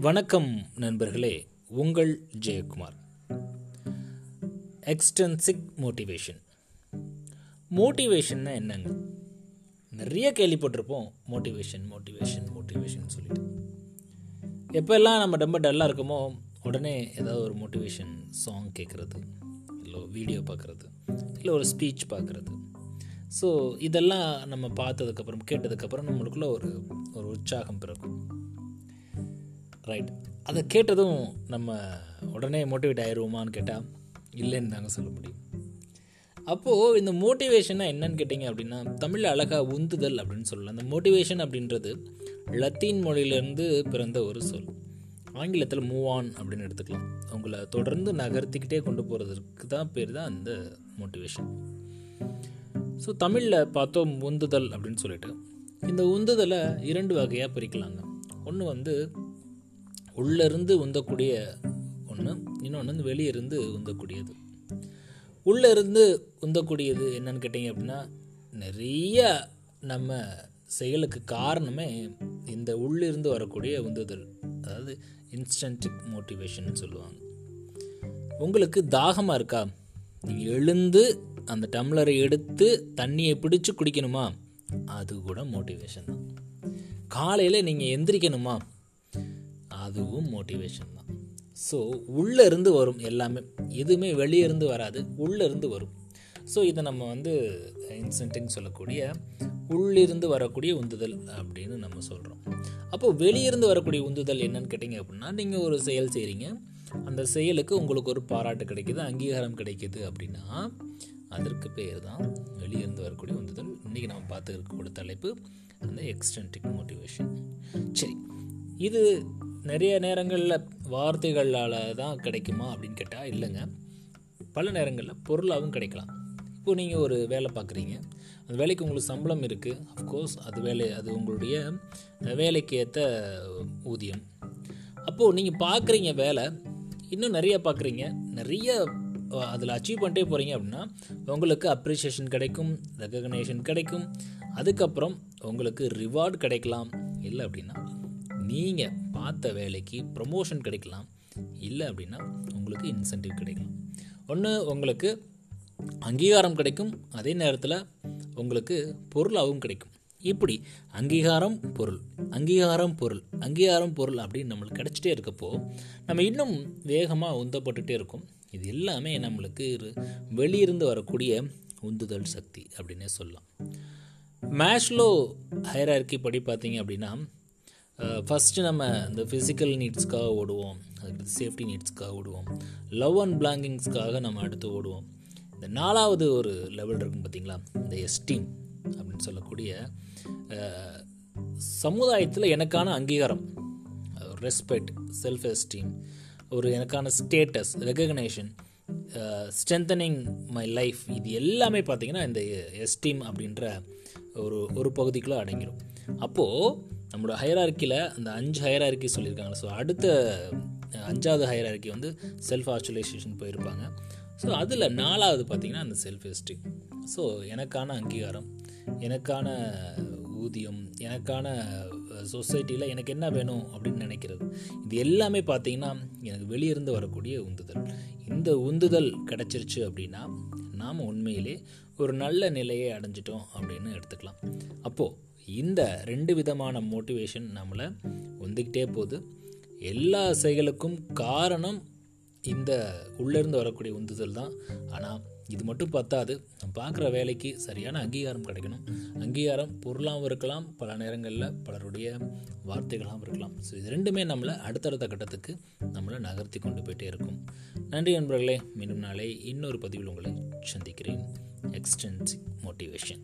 வணக்கம் நண்பர்களே உங்கள் ஜெயக்குமார். எக்ஸ்டென்சிக் மோட்டிவேஷன் மோட்டிவேஷன்னா என்னங்க? நிறைய கேள்விப்பட்டிருப்போம் மோட்டிவேஷன் மோட்டிவேஷன் மோட்டிவேஷன் சொல்லிட்டு. எப்போல்லாம் நம்ம ரொம்ப டல்லாக இருக்கோமோ உடனே ஏதாவது ஒரு மோட்டிவேஷன் சாங் கேட்குறது இல்லை வீடியோ பார்க்குறது இல்லை ஒரு ஸ்பீச் பார்க்குறது ஸோ இதெல்லாம் நம்ம பார்த்ததுக்கப்புறம் கேட்டதுக்கப்புறம் நம்மளுக்குள்ள ஒரு ஒரு உற்சாகம் பிறக்கும். ரைட் அதை கேட்டதும் நம்ம உடனே மோட்டிவேட் ஆயிடுவோமான்னு கேட்டால் இல்லைன்னு தாங்க சொல்ல முடியும். அப்போது இந்த மோட்டிவேஷன்னா என்னன்னு கேட்டிங்க அப்படின்னா தமிழ் அழகாக உந்துதல் அப்படின்னு சொல்லலாம். அந்த மோட்டிவேஷன் அப்படின்றது லத்தீன் மொழியிலேருந்து பிறந்த ஒரு சொல். ஆங்கிலத்தில் மூவ் ஆன் அப்படின்னு எடுத்துக்கலாம். உங்களை தொடர்ந்து நகர்த்திக்கிட்டே கொண்டு போகிறதுக்கு தான் பேர் தான் அந்த மோட்டிவேஷன் ஸோ தமிழில் பார்த்தோம் உந்துதல் அப்படின்னு சொல்லிட்டு. இந்த உந்துதலை இரண்டு வகையாக பிரிக்கலாங்க. ஒன்று வந்து உள்ளேருந்து உந்தக்கூடிய ஒன்று இன்னொன்று வந்து வெளியிருந்து உந்தக்கூடியது. உள்ளிருந்து உந்தக்கூடியது என்னன்னு கேட்டிங்க அப்படின்னா நிறைய நம்ம செயலுக்கு காரணமே இந்த உள்ளிருந்து வரக்கூடிய உந்துதல் அதாவது இன்ஸ்டன்டிக் மோட்டிவேஷன் சொல்லுவாங்க. உங்களுக்கு தாகமாக இருக்கா? நீங்கள் எழுந்து அந்த டம்ளரை எடுத்து தண்ணியை பிடிச்சு குடிக்கணுமா? அது கூட மோட்டிவேஷன் தான். காலையில் நீங்கள் எந்திரிக்கணுமா? அதுவும் மோட்டிவேஷன் தான். ஸோ உள்ளே இருந்து வரும் எல்லாமே. எதுவுமே வெளியே இருந்து வராது உள்ளே இருந்து வரும். ஸோ இதை நம்ம வந்து இன்சென்டிங் சொல்லக்கூடிய உள்ளிருந்து வரக்கூடிய உந்துதல் அப்படின்னு நம்ம சொல்கிறோம் அப்போது வெளியிருந்து வரக்கூடிய உந்துதல் என்னன்னு கேட்டிங்க அப்படின்னா நீங்கள் ஒரு செயல் செய்கிறீங்க அந்த செயலுக்கு உங்களுக்கு ஒரு பாராட்டு கிடைக்கிது அங்கீகாரம் கிடைக்கிது அப்படின்னா அதற்கு பேர் தான் வெளியிருந்து வரக்கூடிய உந்துதல். இன்றைக்கி நம்ம பார்த்துருக்கக்கூடிய தலைப்பு அந்த எக்ஸ்டென்டிக் மோட்டிவேஷன் சரி இது நிறைய நேரங்களில் வார்த்தைகளால் தான் கிடைக்குமா அப்படின்னு கேட்டால் இல்லைங்க. பல நேரங்களில் பொருளாகவும் கிடைக்கலாம். இப்போ நீங்கள் ஒரு வேலை பார்க்குறீங்க அந்த வேலைக்கு உங்களுக்கு சம்பளம் இருக்குது அஃப்கோர்ஸ் அது வேலை அது உங்களுடைய வேலைக்கு ஏற்ற ஊதியம். அப்போது நீங்கள் பார்க்குறீங்க வேலை இன்னும் நிறைய பார்க்குறீங்க நிறைய அதில் அச்சீவ் பண்ணிட்டே போகிறீங்க அப்படின்னா உங்களுக்கு அப்ரிஷியேஷன் கிடைக்கும் ரெக்கக்னேஷன் கிடைக்கும். அதுக்கப்புறம் உங்களுக்கு ரிவார்டு கிடைக்கலாம். இல்லை அப்படின்னா நீங்கள் பார்த்த வேலைக்கு ப்ரமோஷன் கிடைக்கலாம். இல்லை அப்படின்னா உங்களுக்கு இன்சென்டிவ் கிடைக்கலாம். ஒன்று உங்களுக்கு அங்கீகாரம் கிடைக்கும். அதே நேரத்தில் உங்களுக்கு பொருளாகவும் கிடைக்கும். இப்படி அங்கீகாரம் பொருள். அங்கீகாரம் பொருள். அங்கீகாரம் பொருள் அப்படின்னு நம்மளுக்கு கிடச்சிட்டே இருக்கப்போ நம்ம இன்னும் வேகமாக உந்தப்பட்டுட்டே இருக்கும். இது எல்லாமே நம்மளுக்கு வெளியிருந்து வரக்கூடிய உந்துதல் சக்தி அப்படின்னே சொல்லலாம். மேஷ்லோ ஹைரார்கி படி பார்த்தீங்க அப்படின்னா ஃபஸ்ட்டு நம்ம இந்த ஃபிசிக்கல் நீட்ஸ்க்காக ஓடுவோம் அதுக்கு சேஃப்டி நீட்ஸ்க்காக ஓடுவோம் லவ் அண்ட் பிளாங்கிங்ஸ்க்காக நம்ம அடுத்து ஓடுவோம். இந்த நாலாவது ஒரு லெவல் இருக்கும் பார்த்தீங்களா? இந்த எஸ்டீம் அப்படின்னு சொல்லக்கூடிய சமுதாயத்தில் எனக்கான அங்கீகாரம் ரெஸ்பெக்ட் செல்ஃப் எஸ்டீம் ஒரு எனக்கான status recognition strengthening my life இது எல்லாமே பார்த்திங்கன்னா இந்த எஸ்டீம் அப்படின்ற ஒரு ஒரு பகுதிக்குள்ளே அடங்கிடும் அப்போது நம்மளோட ஹையரார்க்கியில் அந்த அஞ்சு ஹையரார்க்கி சொல்லியிருக்காங்க. ஸோ அடுத்த அஞ்சாவது ஹையரார்க்கி வந்து செல்ஃப் ஆக்சுவலைசேஷன் போயிருப்பாங்க. ஸோ அதில் நாலாவது பார்த்திங்கன்னா அந்த செல்ஃப் எஸ்டீம் ஸோ எனக்கான அங்கீகாரம். எனக்கான ஊதியம் எனக்கான சொசைட்டியில் எனக்கு என்ன வேணும் அப்படின்னு நினைக்கிறது. இது எல்லாமே பார்த்திங்கன்னா எனக்கு வெளியிருந்து வரக்கூடிய உந்துதல். இந்த உந்துதல் கிடச்சிருச்சு அப்படின்னா நாம் உண்மையிலே ஒரு நல்ல நிலையை அடைஞ்சிட்டோம் அப்படின்னு எடுத்துக்கலாம். அப்போது இந்த ரெண்டு விதமான மோட்டிவேஷன் நம்மளை வந்துக்கிட்டே போகுது. எல்லா செயலுக்கும் காரணம் இந்த உள்ளேருந்து வரக்கூடிய உந்துதல் தான். ஆனால் இது மட்டும் பத்தாது. நம்ம பார்க்குற வேலைக்கு சரியான அங்கீகாரம் கிடைக்கணும். அங்கீகாரம் பொருளாகவும் இருக்கலாம் பல நேரங்களில் பலருடைய வார்த்தைகளாகவும் இருக்கலாம். ஸோ இது ரெண்டுமே நம்மளை அடுத்தடுத்த கட்டத்துக்கு நம்மளை நகர்த்தி கொண்டு போயிட்டே இருக்கும். நன்றி நண்பர்களே. மீண்டும் நாளை இன்னொரு பதிவில் உங்களை சந்திக்கிறேன். Extensive motivation